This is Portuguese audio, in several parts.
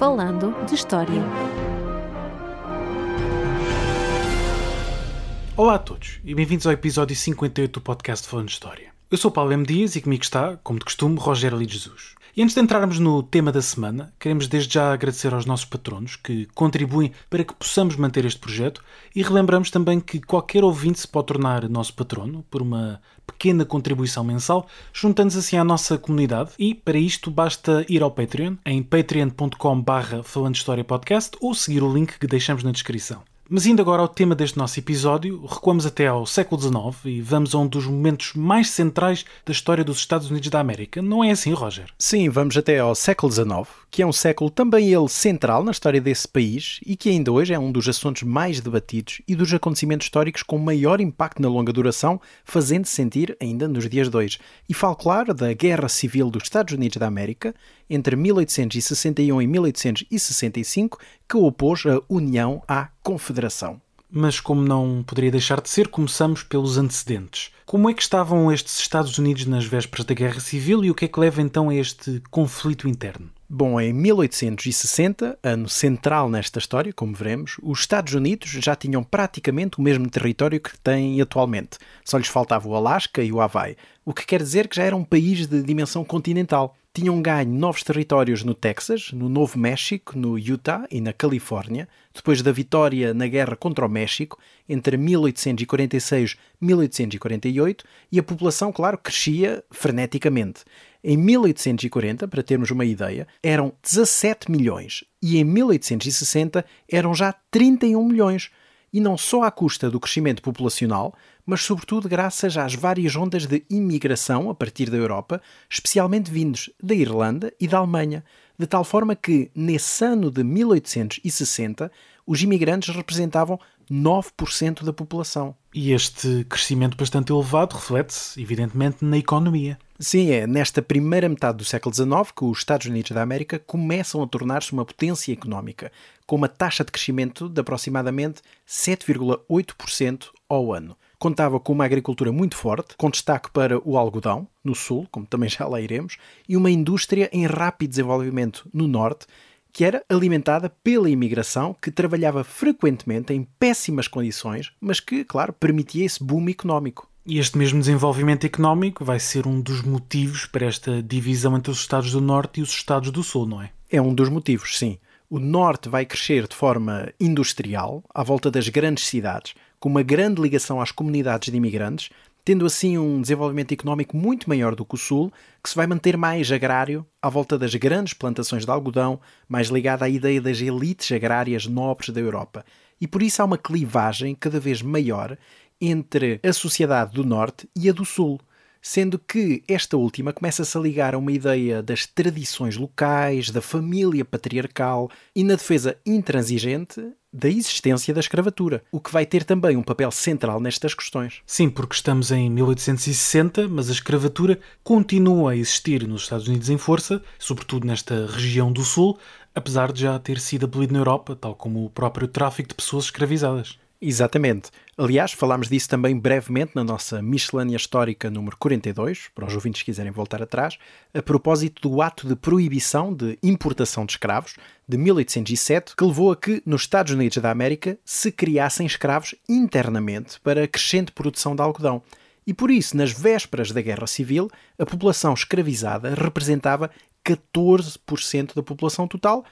Falando de História. Olá a todos e bem-vindos ao episódio 58 do podcast Falando de História. Eu sou Paulo M. Dias e comigo está, como de costume, Rogério Ali Jesus. E antes de entrarmos no tema da semana, queremos desde já agradecer aos nossos patronos que contribuem para que possamos manter este projeto e relembramos também que qualquer ouvinte se pode tornar nosso patrono por uma pequena contribuição mensal, juntando-se assim à nossa comunidade e para isto basta ir ao Patreon em patreon.com barra falando história podcast ou seguir o link que deixamos na descrição. Mas indo agora ao tema deste nosso episódio, recuamos até ao século XIX e vamos a um dos momentos mais centrais da história dos Estados Unidos da América. Não é assim, Roger? Sim, vamos até ao século XIX, que é um século também ele central na história desse país e que ainda hoje é um dos assuntos mais debatidos e dos acontecimentos históricos com maior impacto na longa duração, fazendo-se sentir ainda nos dias de hoje. E falo, claro, da Guerra Civil dos Estados Unidos da América, entre 1861 e 1865, que opôs a União à Confederação. Mas, como não poderia deixar de ser, começamos pelos antecedentes. Como é que estavam estes Estados Unidos nas vésperas da Guerra Civil e o que é que leva então a este conflito interno? Bom, em 1860, ano central nesta história, como veremos, os Estados Unidos já tinham praticamente o mesmo território que têm atualmente. Só lhes faltava o Alasca e o Havaí, o que quer dizer que já era um país de dimensão continental tinham ganho novos territórios no Texas, no Novo México, no Utah e na Califórnia, depois da vitória na guerra contra o México entre 1846 e 1848, e a população, claro, crescia freneticamente. Em 1840, para termos uma ideia, eram 17 milhões e em 1860 eram já 31 milhões. E não só à custa do crescimento populacional, mas sobretudo graças às várias ondas de imigração a partir da Europa, especialmente vindos da Irlanda e da Alemanha, de tal forma que, nesse ano de 1860, os imigrantes representavam 9% da população. E este crescimento bastante elevado reflete-se, evidentemente, na economia. Sim, é nesta primeira metade do século XIX que os Estados Unidos da América começam a tornar-se uma potência económica, com uma taxa de crescimento de aproximadamente 7,8% ao ano contava com uma agricultura muito forte, com destaque para o algodão, no sul, como também já lá iremos, e uma indústria em rápido desenvolvimento no norte, que era alimentada pela imigração que trabalhava frequentemente em péssimas condições, mas que, claro, permitia esse boom económico. E este mesmo desenvolvimento económico vai ser um dos motivos para esta divisão entre os Estados do Norte e os Estados do Sul, não é? É um dos motivos, sim. O Norte vai crescer de forma industrial, à volta das grandes cidades, com uma grande ligação às comunidades de imigrantes, tendo assim um desenvolvimento económico muito maior do que o Sul, que se vai manter mais agrário, à volta das grandes plantações de algodão, mais ligado à ideia das elites agrárias nobres da Europa. E por isso há uma clivagem cada vez maior entre a sociedade do Norte e a do Sul sendo que esta última começa-se a ligar a uma ideia das tradições locais, da família patriarcal e na defesa intransigente da existência da escravatura, o que vai ter também um papel central nestas questões. Sim, porque estamos em 1860, mas a escravatura continua a existir nos Estados Unidos em força, sobretudo nesta região do Sul, apesar de já ter sido abolido na Europa, tal como o próprio tráfico de pessoas escravizadas. Exatamente. Aliás, falámos disso também brevemente na nossa miscelânea histórica número 42, para os ouvintes que quiserem voltar atrás, a propósito do ato de proibição de importação de escravos de 1807, que levou a que nos Estados Unidos da América se criassem escravos internamente para a crescente produção de algodão. E por isso, nas vésperas da Guerra Civil, a população escravizada representava 14% da população total,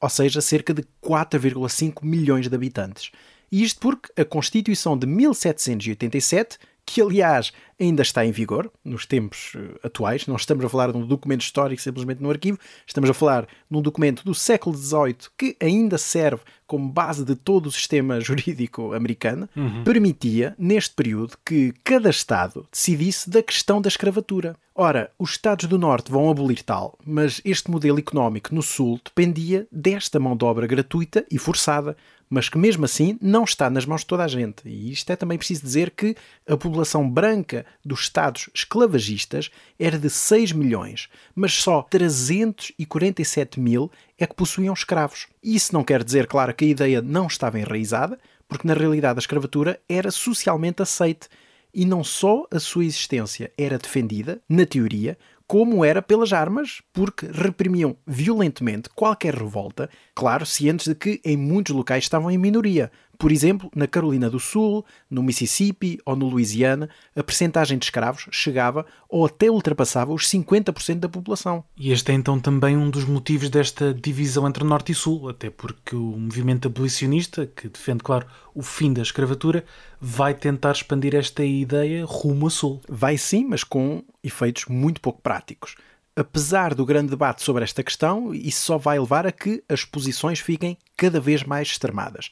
ou seja, cerca de 4,5 milhões de habitantes. Isto porque a Constituição de 1787, que aliás ainda está em vigor nos tempos uh, atuais, não estamos a falar de um documento histórico simplesmente no arquivo, estamos a falar de um documento do século XVIII que ainda serve como base de todo o sistema jurídico americano, uhum. permitia, neste período, que cada Estado decidisse da questão da escravatura. Ora, os Estados do Norte vão abolir tal, mas este modelo económico no Sul dependia desta mão de obra gratuita e forçada, mas que mesmo assim não está nas mãos de toda a gente. E isto é também preciso dizer que a população branca dos Estados esclavagistas era de 6 milhões, mas só 347 mil é que possuíam escravos. Isso não quer dizer, claro, que a ideia não estava enraizada, porque na realidade a escravatura era socialmente aceite. E não só a sua existência era defendida, na teoria, como era pelas armas, porque reprimiam violentamente qualquer revolta, claro, cientes de que em muitos locais estavam em minoria. Por exemplo, na Carolina do Sul, no Mississippi ou no Louisiana, a percentagem de escravos chegava ou até ultrapassava os 50% da população. E este é então também um dos motivos desta divisão entre Norte e Sul, até porque o movimento abolicionista, que defende, claro, o fim da escravatura, vai tentar expandir esta ideia rumo a Sul. Vai sim, mas com efeitos muito pouco práticos. Apesar do grande debate sobre esta questão, isso só vai levar a que as posições fiquem cada vez mais extremadas.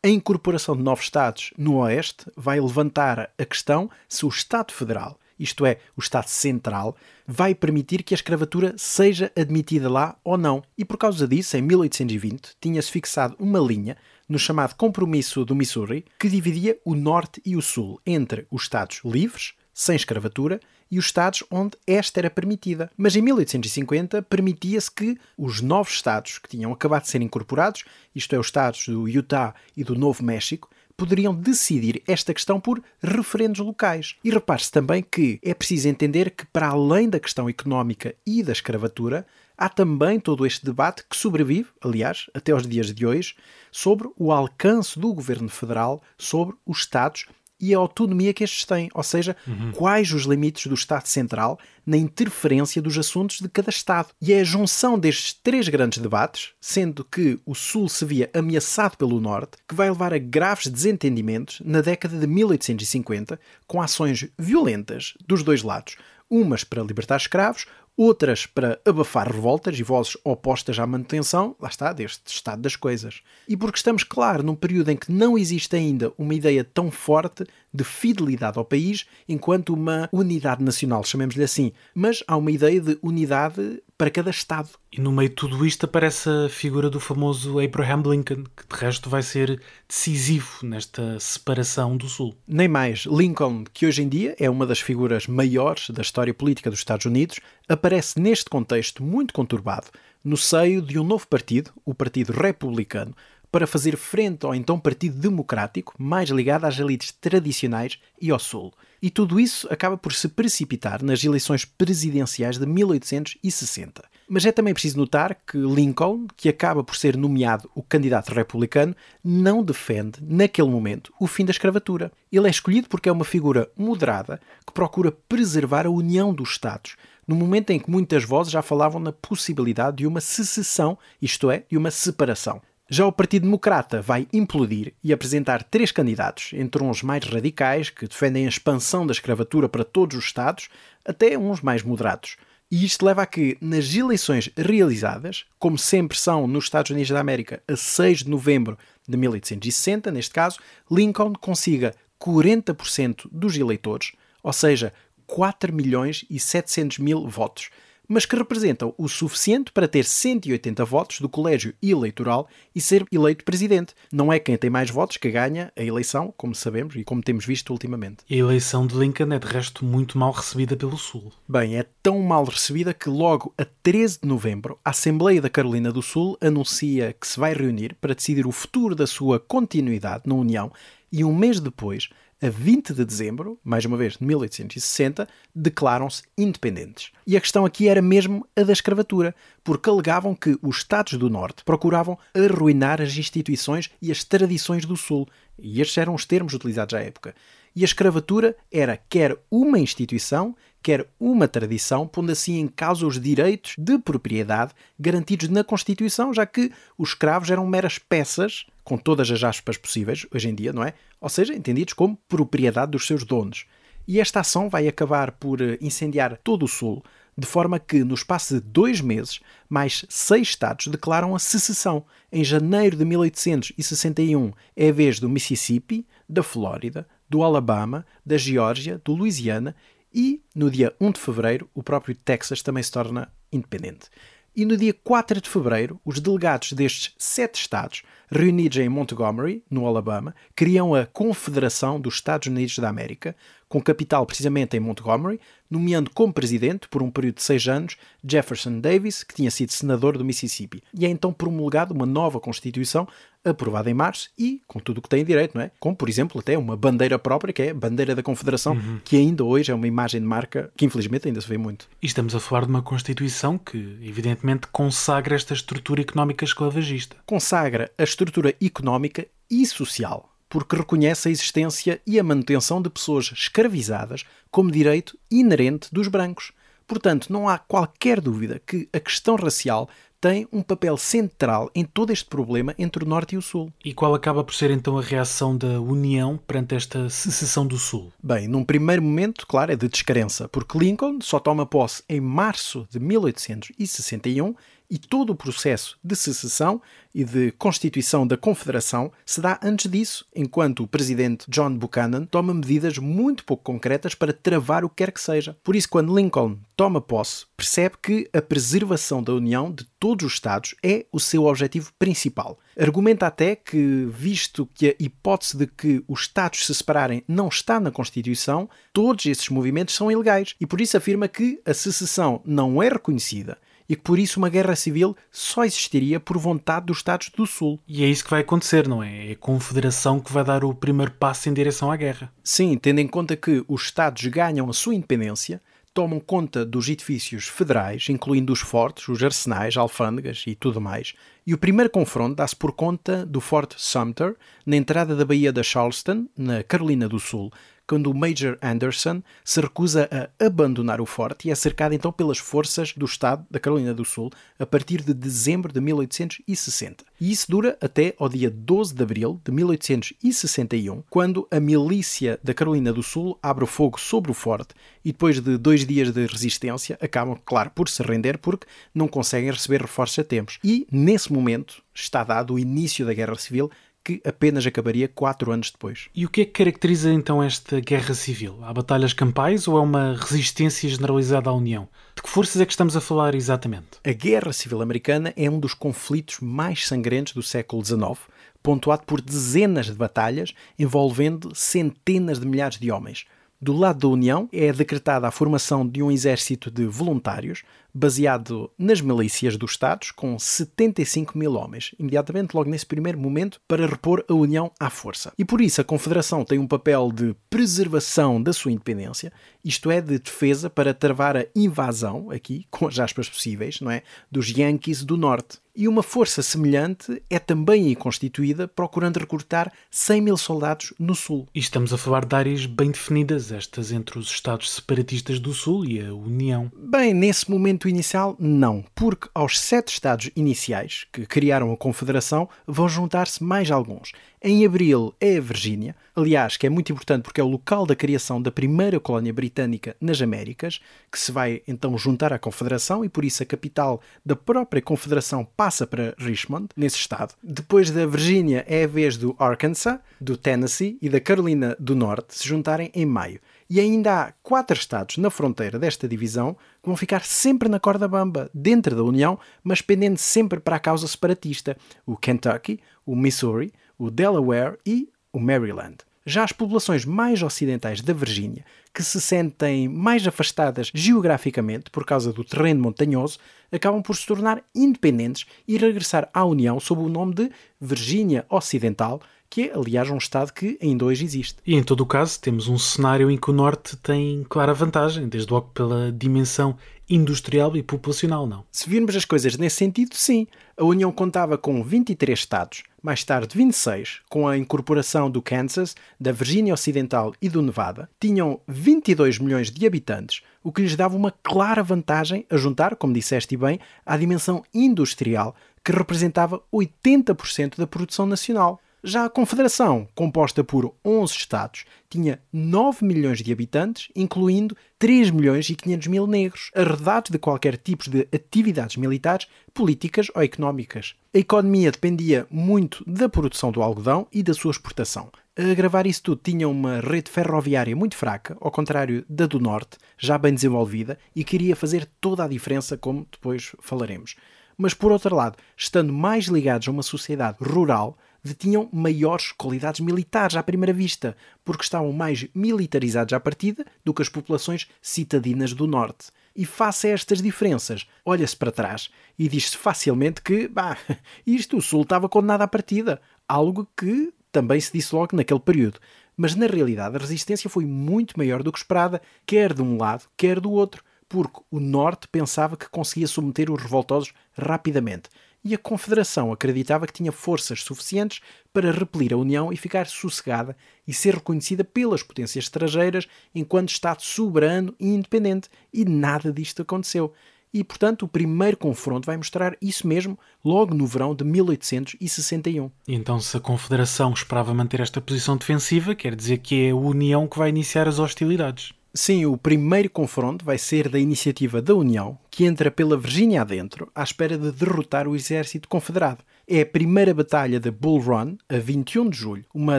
A incorporação de novos Estados no Oeste vai levantar a questão se o Estado Federal, isto é, o Estado Central, vai permitir que a escravatura seja admitida lá ou não. E por causa disso, em 1820, tinha-se fixado uma linha no chamado Compromisso do Missouri que dividia o Norte e o Sul entre os Estados livres, sem escravatura, e os estados onde esta era permitida. Mas em 1850 permitia-se que os novos estados que tinham acabado de ser incorporados, isto é, os estados do Utah e do Novo México, poderiam decidir esta questão por referendos locais. E repare-se também que é preciso entender que, para além da questão económica e da escravatura, há também todo este debate que sobrevive, aliás, até aos dias de hoje, sobre o alcance do governo federal sobre os Estados e a autonomia que estes têm, ou seja, uhum. quais os limites do Estado Central na interferência dos assuntos de cada Estado. E é a junção destes três grandes debates, sendo que o Sul se via ameaçado pelo Norte, que vai levar a graves desentendimentos na década de 1850, com ações violentas dos dois lados, umas para libertar escravos, outras para abafar revoltas e vozes opostas à manutenção, lá está, deste estado das coisas. E porque estamos, claro, num período em que não existe ainda uma ideia tão forte de fidelidade ao país enquanto uma unidade nacional, chamemos-lhe assim, mas há uma ideia de unidade para cada Estado. E no meio de tudo isto aparece a figura do famoso Abraham Lincoln, que de resto vai ser decisivo nesta separação do Sul. Nem mais. Lincoln, que hoje em dia é uma das figuras maiores da história política dos Estados Unidos, aparece neste contexto muito conturbado, no seio de um novo partido, o Partido Republicano, para fazer frente ao então Partido Democrático, mais ligado às elites tradicionais e ao Sul. E tudo isso acaba por se precipitar nas eleições presidenciais de 1860. Mas é também preciso notar que Lincoln, que acaba por ser nomeado o candidato republicano, não defende, naquele momento, o fim da escravatura. Ele é escolhido porque é uma figura moderada que procura preservar a união dos Estados, no momento em que muitas vozes já falavam na possibilidade de uma secessão, isto é, de uma separação. Já o Partido Democrata vai implodir e apresentar três candidatos, entre uns mais radicais, que defendem a expansão da escravatura para todos os Estados, até uns mais moderados. E isto leva a que, nas eleições realizadas, como sempre são nos Estados Unidos da América, a 6 de novembro de 1860, neste caso, Lincoln consiga 40% dos eleitores, ou seja, 4 milhões e 700 mil votos mas que representam o suficiente para ter 180 votos do colégio eleitoral e ser eleito presidente. Não é quem tem mais votos que ganha a eleição, como sabemos e como temos visto ultimamente. A eleição de Lincoln é de resto muito mal recebida pelo Sul. Bem, é tão mal recebida que logo a 13 de novembro a Assembleia da Carolina do Sul anuncia que se vai reunir para decidir o futuro da sua continuidade na União e um mês depois a 20 de dezembro, mais uma vez de 1860, declaram-se independentes. E a questão aqui era mesmo a da escravatura, porque alegavam que os Estados do Norte procuravam arruinar as instituições e as tradições do Sul. E estes eram os termos utilizados à época. E a escravatura era quer uma instituição, quer uma tradição, pondo assim em causa os direitos de propriedade garantidos na Constituição, já que os escravos eram meras peças com todas as aspas possíveis, hoje em dia, não é? Ou seja, entendidos como propriedade dos seus donos. E esta ação vai acabar por eh, incendiar todo o Sul, de forma que, no espaço de dois meses, mais seis estados declaram a secessão. Em janeiro de 1861 é a vez do Mississippi, da Flórida, do Alabama, da Geórgia, do Louisiana e, no dia 1 de fevereiro, o próprio Texas também se torna independente. E no dia 4 de fevereiro, os delegados destes sete estados reunidos em Montgomery, no Alabama, criam a Confederação dos Estados Unidos da América, com capital precisamente em Montgomery, nomeando como presidente, por um período de seis anos, Jefferson Davis, que tinha sido senador do Mississippi. E é então promulgada uma nova Constituição, aprovada em março e com tudo o que tem direito, não é? Como, por exemplo, até uma bandeira própria, que é a bandeira da Confederação, uhum. que ainda hoje é uma imagem de marca que infelizmente ainda se vê muito. E estamos a falar de uma Constituição que, evidentemente, consagra esta estrutura económica esclavagista. Consagra a estrutura económica e social porque reconhece a existência e a manutenção de pessoas escravizadas como direito inerente dos brancos. Portanto, não há qualquer dúvida que a questão racial tem um papel central em todo este problema entre o Norte e o Sul. E qual acaba por ser então a reação da União perante esta secessão do Sul? Bem, num primeiro momento, claro, é de descrença, porque Lincoln só toma posse em março de 1861 e todo o processo de secessão e de constituição da Confederação se dá antes disso, enquanto o presidente John Buchanan toma medidas muito pouco concretas para travar o que quer que seja. Por isso, quando Lincoln toma posse, percebe que a preservação da união de todos os Estados é o seu objetivo principal. Argumenta até que, visto que a hipótese de que os Estados se separarem não está na Constituição, todos esses movimentos são ilegais e por isso afirma que a secessão não é reconhecida e que por isso uma guerra civil só existiria por vontade dos Estados do Sul. E é isso que vai acontecer, não é? É a Confederação que vai dar o primeiro passo em direção à guerra. Sim, tendo em conta que os Estados ganham a sua independência, tomam conta dos edifícios federais, incluindo os fortes, os arsenais, alfândegas e tudo mais. E o primeiro confronto dá-se por conta do Fort Sumter, na entrada da Baía da Charleston, na Carolina do Sul, quando o Major Anderson se recusa a abandonar o forte e é cercado então pelas forças do Estado da Carolina do Sul a partir de dezembro de 1860. E isso dura até ao dia 12 de abril de 1861, quando a milícia da Carolina do Sul abre fogo sobre o forte e depois de dois dias de resistência acabam, claro, por se render porque não conseguem receber reforços a tempos. E nesse momento está dado o início da Guerra Civil que apenas acabaria quatro anos depois. E o que é que caracteriza então esta guerra civil? Há batalhas campais ou é uma resistência generalizada à União? De que forças é que estamos a falar exatamente? A Guerra Civil Americana é um dos conflitos mais sangrentos do século XIX, pontuado por dezenas de batalhas envolvendo centenas de milhares de homens. Do lado da União é decretada a formação de um exército de voluntários baseado nas milícias dos Estados, com 75 mil homens, imediatamente logo nesse primeiro momento, para repor a União à força. E por isso a Confederação tem um papel de preservação da sua independência, isto é, de defesa para travar a invasão, aqui, com as aspas possíveis, não é, dos Yankees do Norte. E uma força semelhante é também constituída, procurando recrutar 100 mil soldados no Sul. E estamos a falar de áreas bem definidas, estas entre os Estados separatistas do Sul e a União. Bem, nesse momento inicial, não, porque aos sete Estados iniciais que criaram a Confederação vão juntar-se mais alguns. Em abril é a Virgínia, aliás, que é muito importante porque é o local da criação da primeira colónia britânica nas Américas, que se vai então juntar à Confederação e por isso a capital da própria Confederação passa para Richmond, nesse estado. Depois da Virgínia é a vez do Arkansas, do Tennessee e da Carolina do Norte se juntarem em maio. E ainda há quatro estados na fronteira desta divisão que vão ficar sempre na corda bamba, dentro da União, mas pendendo sempre para a causa separatista: o Kentucky, o Missouri, o Delaware e o Maryland. Já as populações mais ocidentais da Virgínia, que se sentem mais afastadas geograficamente por causa do terreno montanhoso, acabam por se tornar independentes e regressar à União sob o nome de Virgínia Ocidental, que é, aliás, um Estado que ainda hoje existe. E em todo o caso, temos um cenário em que o Norte tem clara vantagem, desde logo pela dimensão industrial e populacional, não? Se virmos as coisas nesse sentido, sim. A União contava com 23 Estados, mais tarde 26, com a incorporação do Kansas, da Virgínia Ocidental e do Nevada, tinham 22 milhões de habitantes, o que lhes dava uma clara vantagem a juntar, como disseste bem, à dimensão industrial, que representava 80% da produção nacional. Já a Confederação, composta por 11 Estados, tinha 9 milhões de habitantes, incluindo 3 milhões e 500 mil negros, arredados de qualquer tipo de atividades militares, políticas ou económicas. A economia dependia muito da produção do algodão e da sua exportação. A agravar isso tudo, tinha uma rede ferroviária muito fraca, ao contrário da do Norte, já bem desenvolvida, e queria fazer toda a diferença, como depois falaremos. mas por outro lado, estando mais ligados a uma sociedade rural, detinham maiores qualidades militares à primeira vista, porque estavam mais militarizados à partida do que as populações citadinas do norte. E face a estas diferenças, olha-se para trás e diz-se facilmente que, bah, isto o Sul estava condenado à partida, algo que também se disse logo naquele período. Mas na realidade a resistência foi muito maior do que esperada, quer de um lado, quer do outro, porque o Norte pensava que conseguia submeter os revoltosos rapidamente e a Confederação acreditava que tinha forças suficientes para repelir a União e ficar sossegada e ser reconhecida pelas potências estrangeiras enquanto Estado soberano e independente. E nada disto aconteceu. E, portanto, o primeiro confronto vai mostrar isso mesmo logo no verão de 1861. Então, se a Confederação esperava manter esta posição defensiva, quer dizer que é a União que vai iniciar as hostilidades. Sim, o primeiro confronto vai ser da iniciativa da União, que entra pela Virgínia adentro, à espera de derrotar o exército confederado. É a primeira batalha de Bull Run, a 21 de julho, uma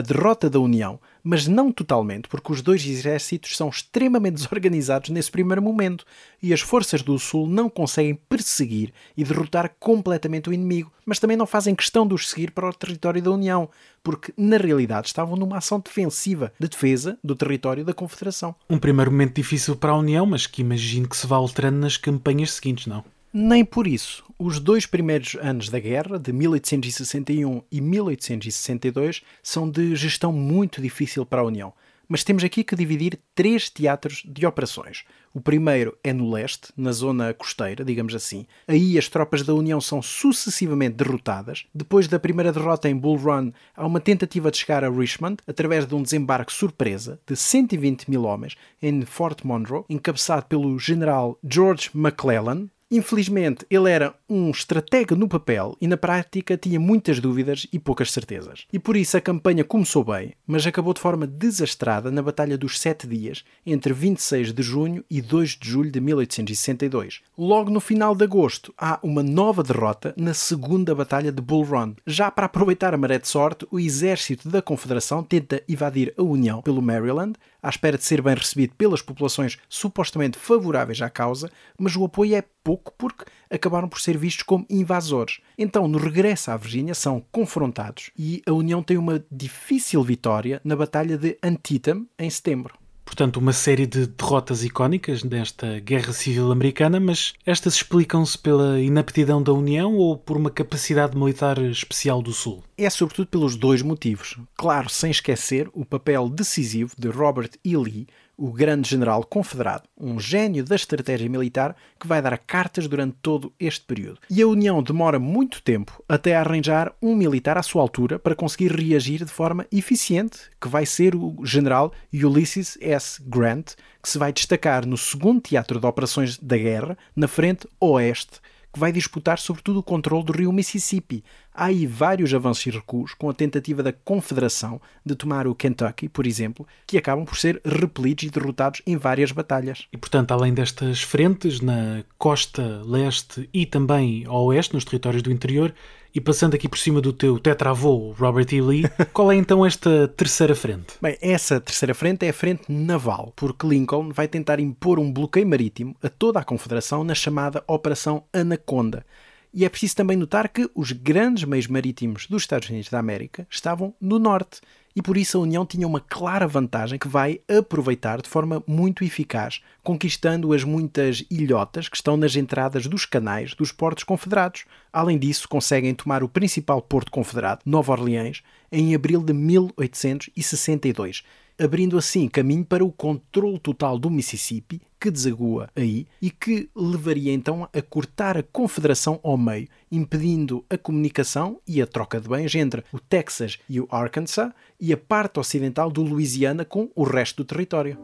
derrota da União, mas não totalmente, porque os dois exércitos são extremamente desorganizados nesse primeiro momento e as forças do Sul não conseguem perseguir e derrotar completamente o inimigo, mas também não fazem questão de os seguir para o território da União, porque na realidade estavam numa ação defensiva de defesa do território da Confederação. Um primeiro momento difícil para a União, mas que imagino que se vá alterando nas campanhas seguintes, não? Nem por isso. Os dois primeiros anos da guerra, de 1861 e 1862, são de gestão muito difícil para a União. Mas temos aqui que dividir três teatros de operações. O primeiro é no leste, na zona costeira, digamos assim. Aí as tropas da União são sucessivamente derrotadas. Depois da primeira derrota em Bull Run, há uma tentativa de chegar a Richmond através de um desembarque surpresa de 120 mil homens em Fort Monroe, encabeçado pelo general George McClellan, Infelizmente, ele era um estratega no papel e na prática tinha muitas dúvidas e poucas certezas. E por isso a campanha começou bem, mas acabou de forma desastrada na Batalha dos Sete Dias, entre 26 de junho e 2 de julho de 1862. Logo no final de agosto, há uma nova derrota na segunda Batalha de Bull Run. Já para aproveitar a maré de sorte, o exército da Confederação tenta invadir a União pelo Maryland, à espera de ser bem recebido pelas populações supostamente favoráveis à causa, mas o apoio é pouco porque acabaram por ser vistos como invasores. Então, no regresso à Virgínia, são confrontados e a União tem uma difícil vitória na Batalha de Antietam em setembro. Portanto, uma série de derrotas icónicas nesta Guerra Civil Americana, mas estas explicam-se pela inaptidão da União ou por uma capacidade militar especial do Sul? É sobretudo pelos dois motivos. Claro, sem esquecer o papel decisivo de Robert E. Lee, o grande general confederado, um gênio da estratégia militar que vai dar cartas durante todo este período. E a União demora muito tempo até arranjar um militar à sua altura para conseguir reagir de forma eficiente, que vai ser o general Ulysses S. Grant, que se vai destacar no segundo teatro de operações da guerra, na frente oeste, que vai disputar sobretudo o controle do rio Mississippi. Há aí vários avanços e recuos, com a tentativa da Confederação de tomar o Kentucky, por exemplo, que acabam por ser repelidos e derrotados em várias batalhas. E, portanto, além destas frentes, na costa leste e também oeste, nos territórios do interior, e passando aqui por cima do teu tetravô, Robert E. Lee, qual é então esta terceira frente? Bem, essa terceira frente é a frente naval, porque Lincoln vai tentar impor um bloqueio marítimo a toda a Confederação na chamada Operação Anaconda. E é preciso também notar que os grandes meios marítimos dos Estados Unidos da América estavam no norte e por isso a União tinha uma clara vantagem que vai aproveitar de forma muito eficaz, conquistando as muitas ilhotas que estão nas entradas dos canais dos portos confederados. Além disso, conseguem tomar o principal porto confederado, Nova Orleans, em abril de 1862 abrindo assim caminho para o controle total do Mississippi, que desagua aí e que levaria então a cortar a confederação ao meio, impedindo a comunicação e a troca de bens entre o Texas e o Arkansas e a parte ocidental do Louisiana com o resto do território.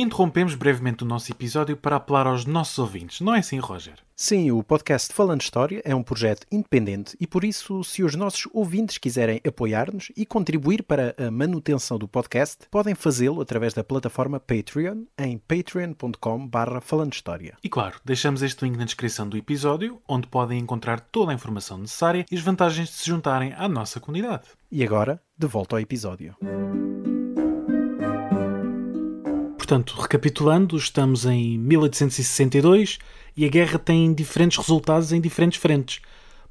Interrompemos brevemente o nosso episódio para apelar aos nossos ouvintes, não é assim, Roger? Sim, o podcast Falando História é um projeto independente e por isso, se os nossos ouvintes quiserem apoiar-nos e contribuir para a manutenção do podcast, podem fazê-lo através da plataforma Patreon em História. E claro, deixamos este link na descrição do episódio, onde podem encontrar toda a informação necessária e as vantagens de se juntarem à nossa comunidade. E agora, de volta ao episódio. Portanto, recapitulando, estamos em 1862 e a guerra tem diferentes resultados em diferentes frentes.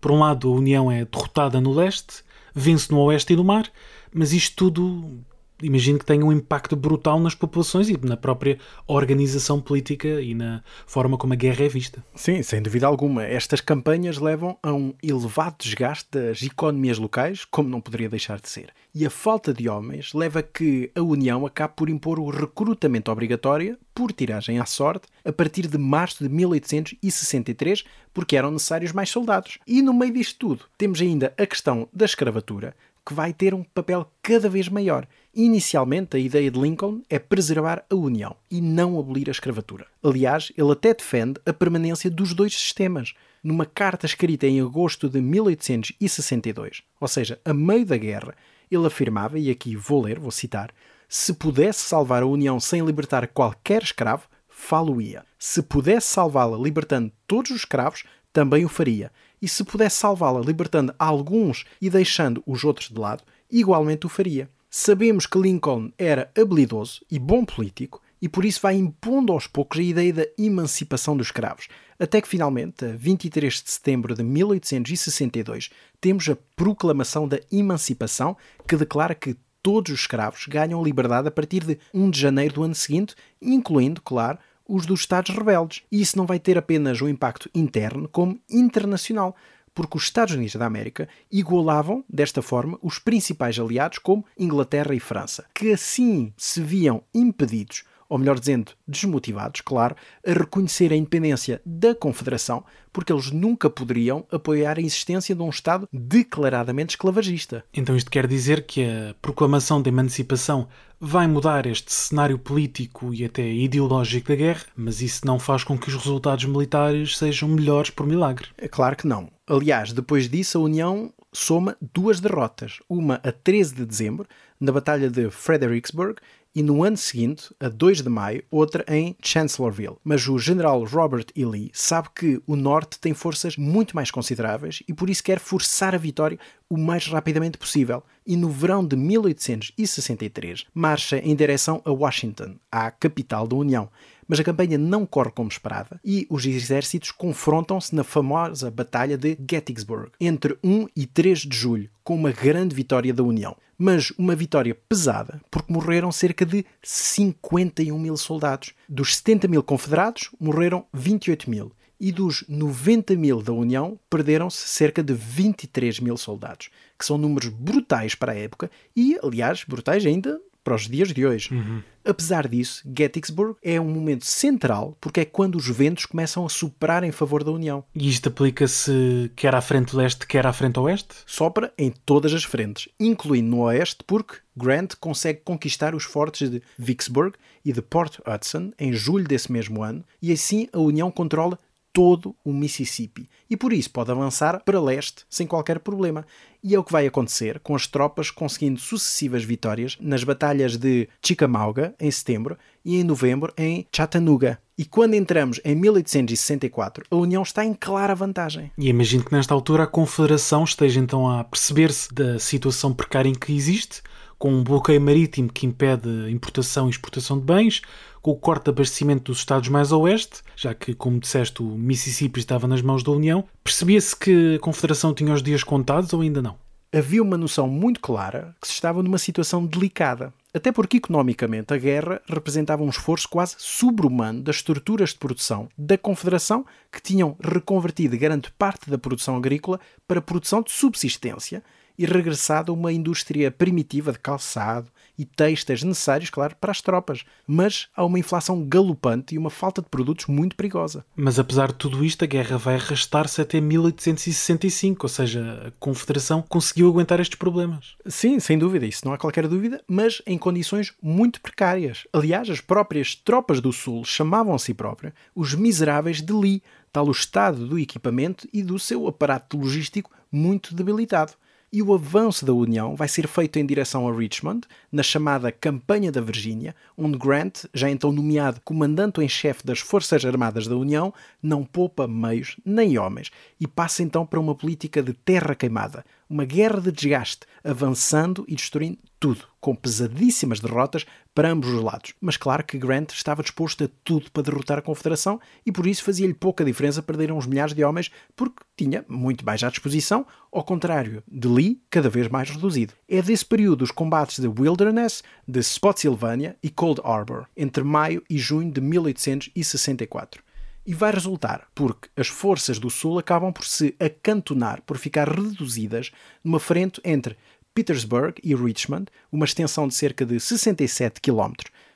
Por um lado, a União é derrotada no leste, vence no oeste e no mar, mas isto tudo imagino que tenha um impacto brutal nas populações e na própria organização política e na forma como a guerra é vista. Sim, sem dúvida alguma. Estas campanhas levam a um elevado desgaste das economias locais, como não poderia deixar de ser. E a falta de homens leva a que a União acabe por impor o recrutamento obrigatório, por tiragem à sorte, a partir de março de 1863, porque eram necessários mais soldados. E no meio disto tudo, temos ainda a questão da escravatura, que vai ter um papel cada vez maior. Inicialmente, a ideia de Lincoln é preservar a União e não abolir a escravatura. Aliás, ele até defende a permanência dos dois sistemas, numa carta escrita em agosto de 1862, ou seja, a meio da guerra, ele afirmava, e aqui vou ler, vou citar: se pudesse salvar a União sem libertar qualquer escravo, falo-ia. Se pudesse salvá-la libertando todos os escravos, também o faria. E se pudesse salvá-la libertando alguns e deixando os outros de lado, igualmente o faria. Sabemos que Lincoln era habilidoso e bom político e por isso vai impondo aos poucos a ideia da emancipação dos escravos, até que finalmente, a 23 de setembro de 1862, temos a Proclamação da Emancipação, que declara que todos os escravos ganham liberdade a partir de 1 de janeiro do ano seguinte, incluindo, claro, os dos Estados rebeldes. E isso não vai ter apenas um impacto interno, como internacional, porque os Estados Unidos da América igualavam, desta forma, os principais aliados como Inglaterra e França, que assim se viam impedidos ou melhor dizendo, desmotivados, claro, a reconhecer a independência da Confederação, porque eles nunca poderiam apoiar a existência de um Estado declaradamente esclavagista. Então isto quer dizer que a proclamação da emancipação vai mudar este cenário político e até ideológico da guerra, mas isso não faz com que os resultados militares sejam melhores por milagre. É claro que não. Aliás, depois disso, a União soma duas derrotas. Uma a 13 de dezembro, na Batalha de Fredericksburg, e no ano seguinte, a 2 de maio, outra em Chancellorsville. Mas o general Robert E. Lee sabe que o Norte tem forças muito mais consideráveis e por isso quer forçar a vitória o mais rapidamente possível. E no verão de 1863 marcha em direção a Washington, à capital da União mas a campanha não corre como esperada e os exércitos confrontam-se na famosa Batalha de Gettysburg entre 1 e 3 de julho, com uma grande vitória da União. Mas uma vitória pesada, porque morreram cerca de 51 mil soldados. Dos 70 mil confederados, morreram 28 mil. E dos 90 mil da União, perderam-se cerca de 23 mil soldados, que são números brutais para a época e, aliás, brutais ainda para os dias de hoje. Uhum. Apesar disso, Gettysburg é um momento central porque é quando os ventos começam a superar em favor da União. E isto aplica-se quer à frente leste, quer à frente oeste? Sopra em todas as frentes, incluindo no oeste, porque Grant consegue conquistar os fortes de Vicksburg e de Port Hudson em julho desse mesmo ano, e assim a União controla todo o Mississippi e por isso pode avançar para leste sem qualquer problema. E é o que vai acontecer, com as tropas conseguindo sucessivas vitórias nas batalhas de Chickamauga, em setembro, e em novembro em Chattanooga. E quando entramos em 1864, a União está em clara vantagem. E imagino que nesta altura a Confederação esteja então a perceber-se da situação precária em que existe, com um bloqueio marítimo que impede a importação e exportação de bens, com o corte de abastecimento dos estados mais a oeste, já que, como disseste, o Mississippi estava nas mãos da União, percebia-se que a Confederação tinha os dias contados ou ainda não? Havia uma noção muito clara que se estava numa situação delicada, até porque economicamente a guerra representava um esforço quase sobre-humano das estruturas de produção da Confederação que tinham reconvertido grande parte da produção agrícola para produção de subsistência e regressado a uma indústria primitiva de calçado e textos necessários, claro, para as tropas. Mas há uma inflação galopante e uma falta de produtos muito perigosa. Mas apesar de tudo isto, a guerra vai arrastar-se até 1865, ou seja, a Confederação conseguiu aguentar estes problemas. Sim, sem dúvida, isso não há qualquer dúvida, mas em condições muito precárias. Aliás, as próprias tropas do Sul chamavam a si próprias os miseráveis de Lee, tal o estado do equipamento e do seu aparato logístico muito debilitado e o avanço da União vai ser feito em direção a Richmond, na chamada Campanha da Virgínia, onde Grant, já então nomeado comandante em chefe das Forças Armadas da União, não poupa meios nem homens e passa então para uma política de terra queimada, uma guerra de desgaste, avançando e destruindo tudo, com pesadíssimas derrotas para ambos os lados. Mas claro que Grant estava disposto a tudo para derrotar a Confederação e por isso fazia-lhe pouca diferença perder uns milhares de homens, porque tinha muito mais à disposição, ao contrário de Lee, cada vez mais reduzido. É desse período os combates de Wilderness, de Spotsylvania e Cold Harbor, entre maio e junho de 1864 e vai resultar porque as forças do Sul acabam por se acantonar, por ficar reduzidas numa frente entre Petersburg e Richmond, uma extensão de cerca de 67 km,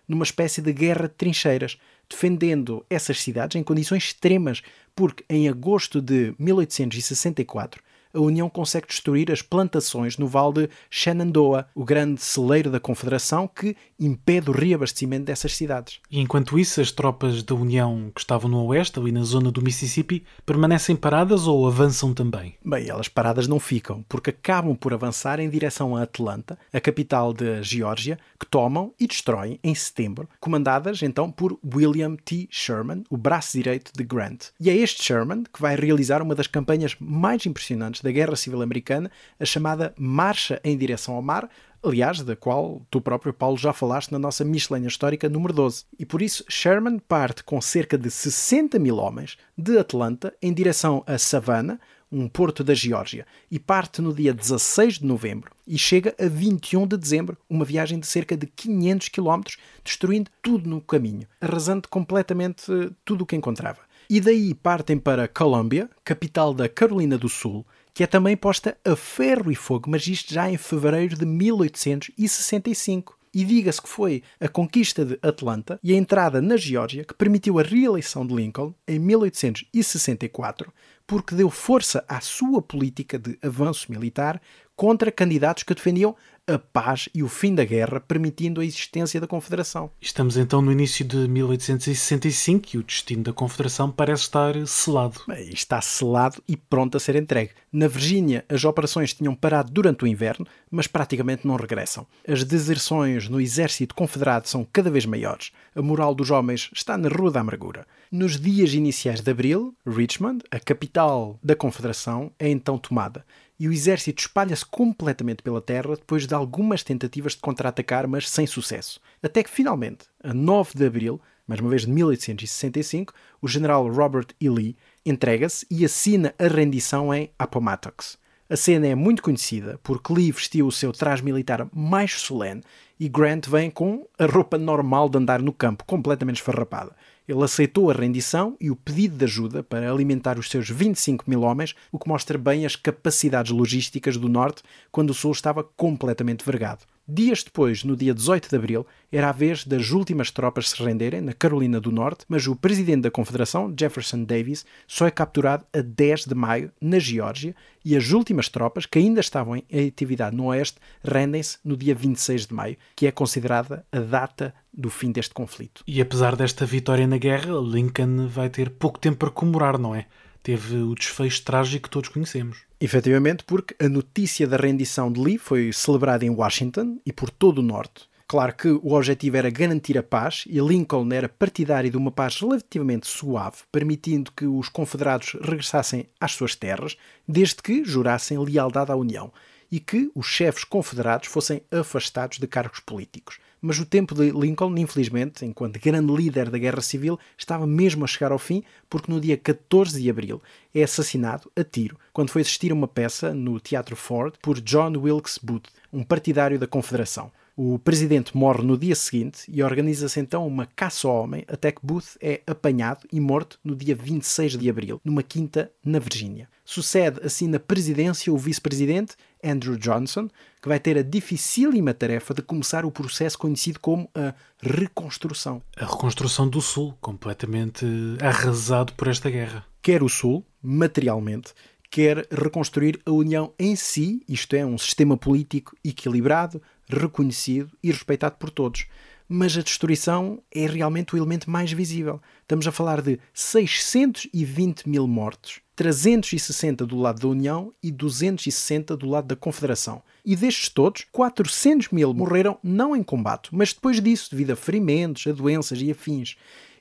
numa espécie de guerra de trincheiras, defendendo essas cidades em condições extremas, porque em agosto de 1864 a União consegue destruir as plantações no vale de Shenandoah, o grande celeiro da Confederação que impede o reabastecimento dessas cidades. E enquanto isso, as tropas da União que estavam no oeste, ali na zona do Mississippi, permanecem paradas ou avançam também? Bem, elas paradas não ficam, porque acabam por avançar em direção a Atlanta, a capital da Geórgia, que tomam e destroem em setembro, comandadas então por William T. Sherman, o braço direito de Grant. E é este Sherman que vai realizar uma das campanhas mais impressionantes da Guerra Civil Americana, a chamada Marcha em Direção ao Mar, aliás, da qual tu próprio, Paulo, já falaste na nossa miscelânea histórica número 12. E por isso, Sherman parte com cerca de 60 mil homens de Atlanta em direção a Savannah, um porto da Geórgia, e parte no dia 16 de novembro e chega a 21 de dezembro, uma viagem de cerca de 500 km, destruindo tudo no caminho, arrasando completamente tudo o que encontrava. E daí partem para Columbia, capital da Carolina do Sul, que é também posta a ferro e fogo, mas isto já em fevereiro de 1865. E diga-se que foi a conquista de Atlanta e a entrada na Geórgia que permitiu a reeleição de Lincoln em 1864, porque deu força à sua política de avanço militar contra candidatos que defendiam a paz e o fim da guerra, permitindo a existência da Confederação. Estamos então no início de 1865 e o destino da Confederação parece estar selado. Bem, está selado e pronto a ser entregue. Na Virgínia, as operações tinham parado durante o inverno, mas praticamente não regressam. As deserções no exército confederado são cada vez maiores. A moral dos homens está na rua da amargura. Nos dias iniciais de abril, Richmond, a capital da Confederação, é então tomada e o exército espalha-se completamente pela terra depois de algumas tentativas de contra-atacar, mas sem sucesso. Até que finalmente, a 9 de abril, mais uma vez de 1865, o general Robert E. Lee entrega-se e assina a rendição em Appomattox. A cena é muito conhecida porque Lee vestiu o seu traje militar mais solene e Grant vem com a roupa normal de andar no campo, completamente esfarrapada. Ele aceitou a rendição e o pedido de ajuda para alimentar os seus 25 mil homens, o que mostra bem as capacidades logísticas do Norte quando o Sul estava completamente vergado. Dias depois, no dia 18 de abril, era a vez das últimas tropas se renderem na Carolina do Norte, mas o presidente da Confederação, Jefferson Davis, só é capturado a 10 de maio na Geórgia e as últimas tropas, que ainda estavam em atividade no Oeste, rendem-se no dia 26 de maio, que é considerada a data do fim deste conflito. E apesar desta vitória na guerra, Lincoln vai ter pouco tempo para comemorar, não é? Teve o desfecho trágico que todos conhecemos. Efetivamente, porque a notícia da rendição de Lee foi celebrada em Washington e por todo o Norte. Claro que o objetivo era garantir a paz e Lincoln era partidário de uma paz relativamente suave, permitindo que os confederados regressassem às suas terras, desde que jurassem lealdade à União e que os chefes confederados fossem afastados de cargos políticos. Mas o tempo de Lincoln, infelizmente, enquanto grande líder da Guerra Civil, estava mesmo a chegar ao fim, porque no dia 14 de abril é assassinado a tiro, quando foi assistir a uma peça no Teatro Ford por John Wilkes Booth, um partidário da Confederação. O presidente morre no dia seguinte e organiza-se então uma caça ao homem até que Booth é apanhado e morto no dia 26 de abril, numa quinta na Virgínia. Sucede assim na presidência o vice-presidente Andrew Johnson, que vai ter a dificílima tarefa de começar o processo conhecido como a reconstrução. A reconstrução do Sul, completamente arrasado por esta guerra. Quer o Sul, materialmente, quer reconstruir a União em si, isto é, um sistema político equilibrado, reconhecido e respeitado por todos. Mas a destruição é realmente o elemento mais visível. Estamos a falar de 620 mil mortos, 360 do lado da União e 260 do lado da Confederação. E destes todos, 400 mil morreram não em combate, mas depois disso, devido a ferimentos, a doenças e afins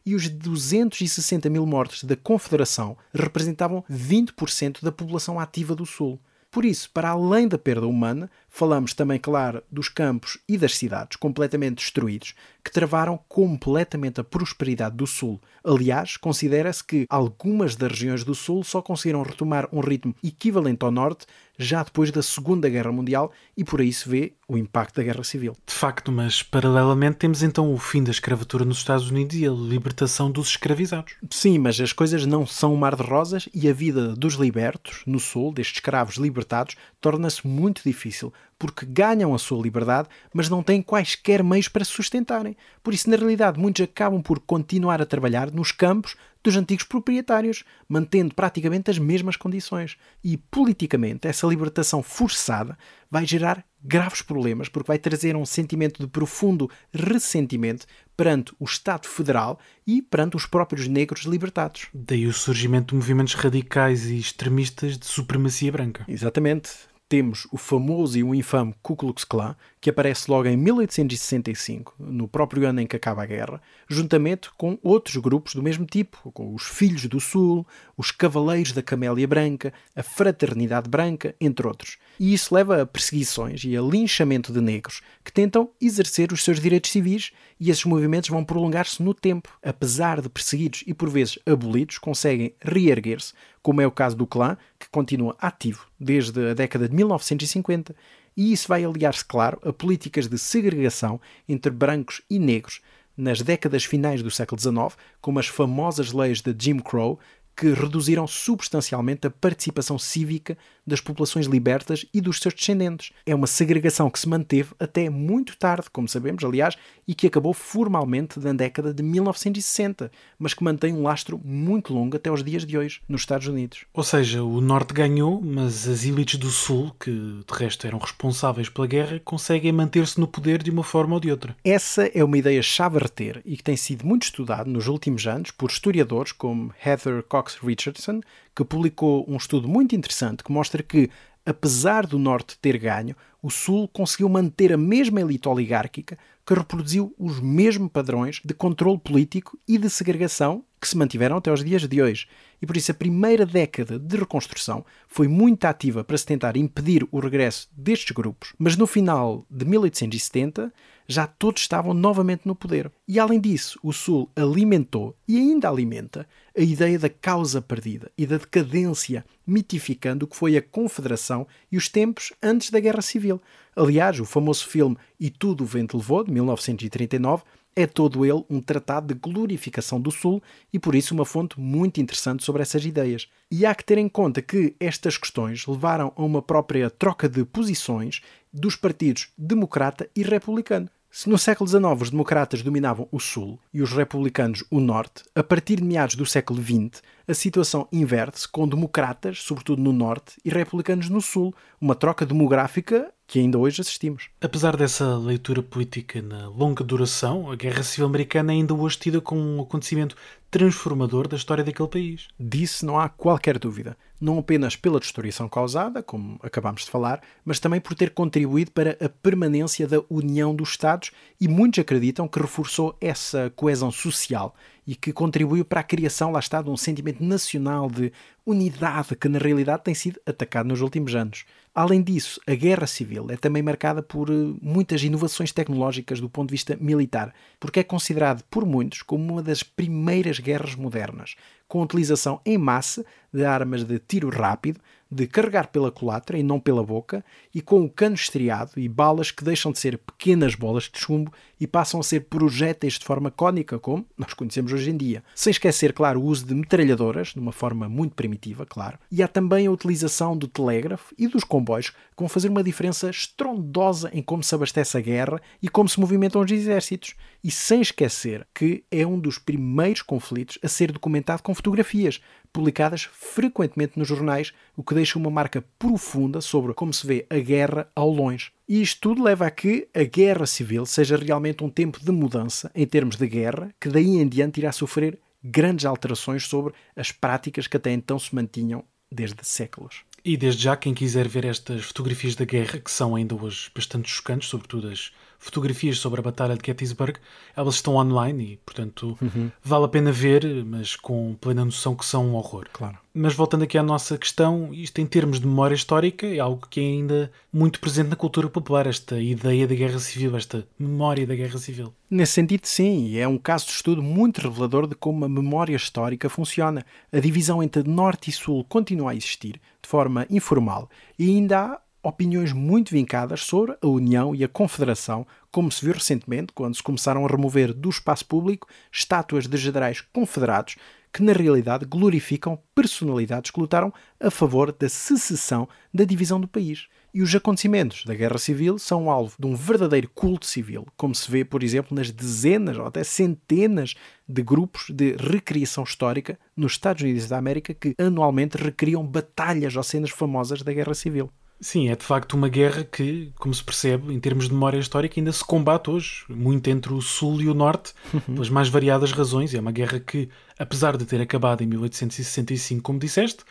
e os 260 mil mortos da Confederação representavam 20% da população ativa do Sul. Por isso, para além da perda humana, falamos também, claro, dos campos e das cidades completamente destruídos, que travaram completamente a prosperidade do Sul. Aliás, considera-se que algumas das regiões do Sul só conseguiram retomar um ritmo equivalente ao Norte já depois da Segunda Guerra Mundial e por aí se vê o impacto da Guerra Civil. De facto, mas paralelamente temos então o fim da escravatura nos Estados Unidos e a libertação dos escravizados. Sim, mas as coisas não são um mar de rosas e a vida dos libertos no Sul, destes escravos libertados, torna-se muito difícil porque ganham a sua liberdade, mas não têm quaisquer meios para se sustentarem. Por isso, na realidade, muitos acabam por continuar a trabalhar nos campos dos antigos proprietários, mantendo praticamente as mesmas condições. E politicamente, essa libertação forçada vai gerar graves problemas, porque vai trazer um sentimento de profundo ressentimento perante o Estado Federal e perante os próprios negros libertados. Daí o surgimento de movimentos radicais e extremistas de supremacia branca. Exatamente temos o famoso e o infame Ku Klux Klan, que aparece logo em 1865, no próprio ano em que acaba a guerra, juntamente com outros grupos do mesmo tipo, com os Filhos do Sul, os Cavaleiros da Camélia Branca, a Fraternidade Branca, entre outros. E isso leva a perseguições e a linchamento de negros que tentam exercer os seus direitos civis e esses movimentos vão prolongar-se no tempo. Apesar de perseguidos e por vezes abolidos, conseguem reerguer-se, como é o caso do clã, que continua ativo desde a década de 1950 e isso vai aliar-se, claro, a políticas de segregação entre brancos e negros nas décadas finais do século XIX, como as famosas leis de Jim Crow, que reduziram substancialmente a participação cívica das populações libertas e dos seus descendentes. É uma segregação que se manteve até muito tarde, como sabemos, aliás, e que acabou formalmente na década de 1960, mas que mantém um lastro muito longo até os dias de hoje, nos Estados Unidos. Ou seja, o Norte ganhou, mas as elites do Sul, que de resto eram responsáveis pela guerra, conseguem manter-se no poder de uma forma ou de outra. Essa é uma ideia chave a reter e que tem sido muito estudada nos últimos anos por historiadores como Heather Cox Cox Richardson, que publicou um estudo muito interessante que mostra que, apesar do Norte ter ganho, o Sul conseguiu manter a mesma elite oligárquica que reproduziu os mesmos padrões de controle político e de segregação que se mantiveram até os dias de hoje. E por isso a primeira década de reconstrução foi muito ativa para se tentar impedir o regresso destes grupos, mas no final de 1870 já todos estavam novamente no poder. E além disso, o Sul alimentou e ainda alimenta a ideia da causa perdida e da decadência, mitificando o que foi a Confederação e os tempos antes da Guerra Civil. Aliás, o famoso filme E Tudo o Vento Levou, de 1939, é todo ele um tratado de glorificação do Sul e por isso uma fonte muito interessante sobre essas ideias. E há que ter em conta que estas questões levaram a uma própria troca de posições dos partidos democrata e republicano. Se no século XIX os democratas dominavam o Sul e os republicanos o Norte, a partir de meados do século XX a situação inverte-se com democratas, sobretudo no Norte, e republicanos no Sul, uma troca demográfica que ainda hoje assistimos. Apesar dessa leitura política na longa duração, a Guerra Civil Americana é ainda hoje tida como um acontecimento transformador da história daquele país. Disso não há qualquer dúvida. Não apenas pela destruição causada, como acabámos de falar, mas também por ter contribuído para a permanência da união dos Estados e muitos acreditam que reforçou essa coesão social e que contribuiu para a criação, lá está, de um sentimento nacional de unidade que na realidade tem sido atacado nos últimos anos. Além disso, a guerra civil é também marcada por eh, muitas inovações tecnológicas do ponto de vista militar, porque é considerado por muitos como uma das primeiras guerras modernas, com a utilização em massa de armas de tiro rápido, de carregar pela culatra e não pela boca, e com o cano estriado e balas que deixam de ser pequenas bolas de chumbo e passam a ser projéteis de forma cónica, como nós conhecemos hoje em dia. Sem esquecer, claro, o uso de metralhadoras, de uma forma muito primitiva, claro. E há também a utilização do telégrafo e dos comboios, que vão fazer uma diferença estrondosa em como se abastece a guerra e como se movimentam os exércitos. E sem esquecer que é um dos primeiros conflitos a ser documentado com fotografias, publicadas frequentemente nos jornais, o que deixa uma marca profunda sobre como se vê a guerra ao longe. E isto tudo leva a que a guerra civil seja realmente um tempo de mudança em termos de guerra, que daí em diante irá sofrer grandes alterações sobre as práticas que até então se mantinham desde séculos. E desde já, quem quiser ver estas fotografias da guerra, que são ainda hoje bastante chocantes, sobretudo as fotografias sobre a Batalha de Gettysburg, elas estão online e, portanto, uhum. vale a pena ver, mas com plena noção que são um horror. Claro. Mas voltando aqui à nossa questão, isto em termos de memória histórica é algo que é ainda muito presente na cultura popular, esta ideia da guerra civil, esta memória da guerra civil. Nesse sentido, sim, é um caso de estudo muito revelador de como a memória histórica funciona. A divisão entre Norte e Sul continua a existir de forma informal e ainda há opiniões muito vincadas sobre a União e a Confederação, como se viu recentemente quando se começaram a remover do espaço público estátuas de generais confederados que na realidade glorificam personalidades que lutaram a favor da secessão da divisão do país. E os acontecimentos da Guerra Civil são alvo de um verdadeiro culto civil, como se vê, por exemplo, nas dezenas ou até centenas de grupos de recriação histórica nos Estados Unidos da América que anualmente recriam batalhas ou cenas famosas da Guerra Civil. Sim, é de facto uma guerra que, como se percebe, em termos de memória histórica, ainda se combate hoje, muito entre o Sul e o Norte, uhum. pelas mais variadas razões. É uma guerra que, apesar de ter acabado em 1865, como disseste,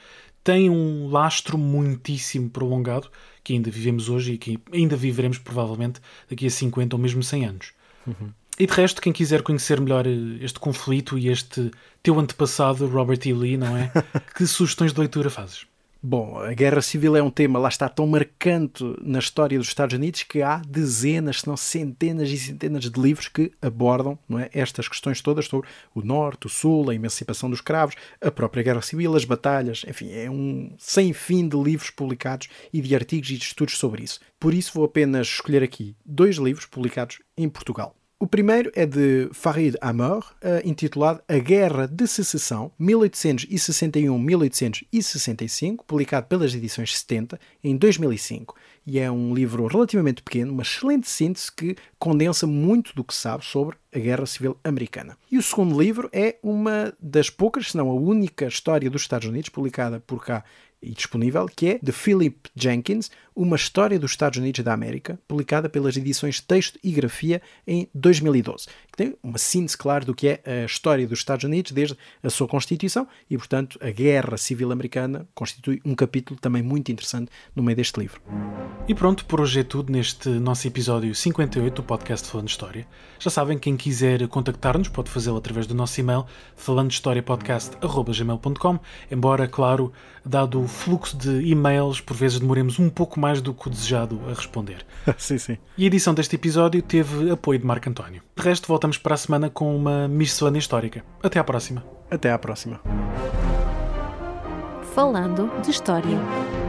tem um lastro muitíssimo prolongado que ainda vivemos hoje e que ainda viveremos provavelmente daqui a 50 ou mesmo 100 anos. Uhum. E de resto, quem quiser conhecer melhor eh, este conflito e este teu antepassado, Robert E. Lee, não é? que sugestões de leitura fazes? Bom, a guerra civil é um tema, lá está, tão marcante na história dos Estados Unidos que há dezenas, se não centenas e centenas de livros que abordam é, estas questões todas sobre o Norte, o Sul, a emancipação dos escravos, a própria guerra civil, as batalhas, enfim, é um sem fim de livros publicados e de artigos e de estudos sobre isso. Por isso vou apenas escolher aqui dois livros publicados em Portugal. O primeiro é de Farid Amor, uh, intitulado A Guerra de Secessão, 1861-1865, publicado pelas edições 70, em 2005. E é um livro relativamente pequeno, uma excelente síntese que condensa muito do que sabe sobre a Guerra Civil Americana. E o segundo livro é uma das poucas, se não a única história dos Estados Unidos publicada por cá e disponível, que é de Philip Jenkins, Uma História dos Estados Unidos da América, publicada pelas edições Texto e Grafia em 2012, que tem uma síntese clara do que é a história dos Estados Unidos desde a sua Constituição e, portanto, a Guerra Civil Americana constitui um capítulo também muito interessante no meio deste livro. E pronto, por hoje é tudo neste nosso episódio 58 do podcast Falando História. Já sabem, quem quiser contactar-nos pode fazê-lo através do nosso e-mail falandohistoriapodcast.gmail.com embora, claro, dado o fluxo de e-mails, por vezes demoremos um pouco mais do que o desejado a responder. sim, sim. E a edição deste episódio teve apoio de Marco António. De resto, voltamos para a semana com uma miscelânea histórica. Até à próxima. Até à próxima. Falando de História.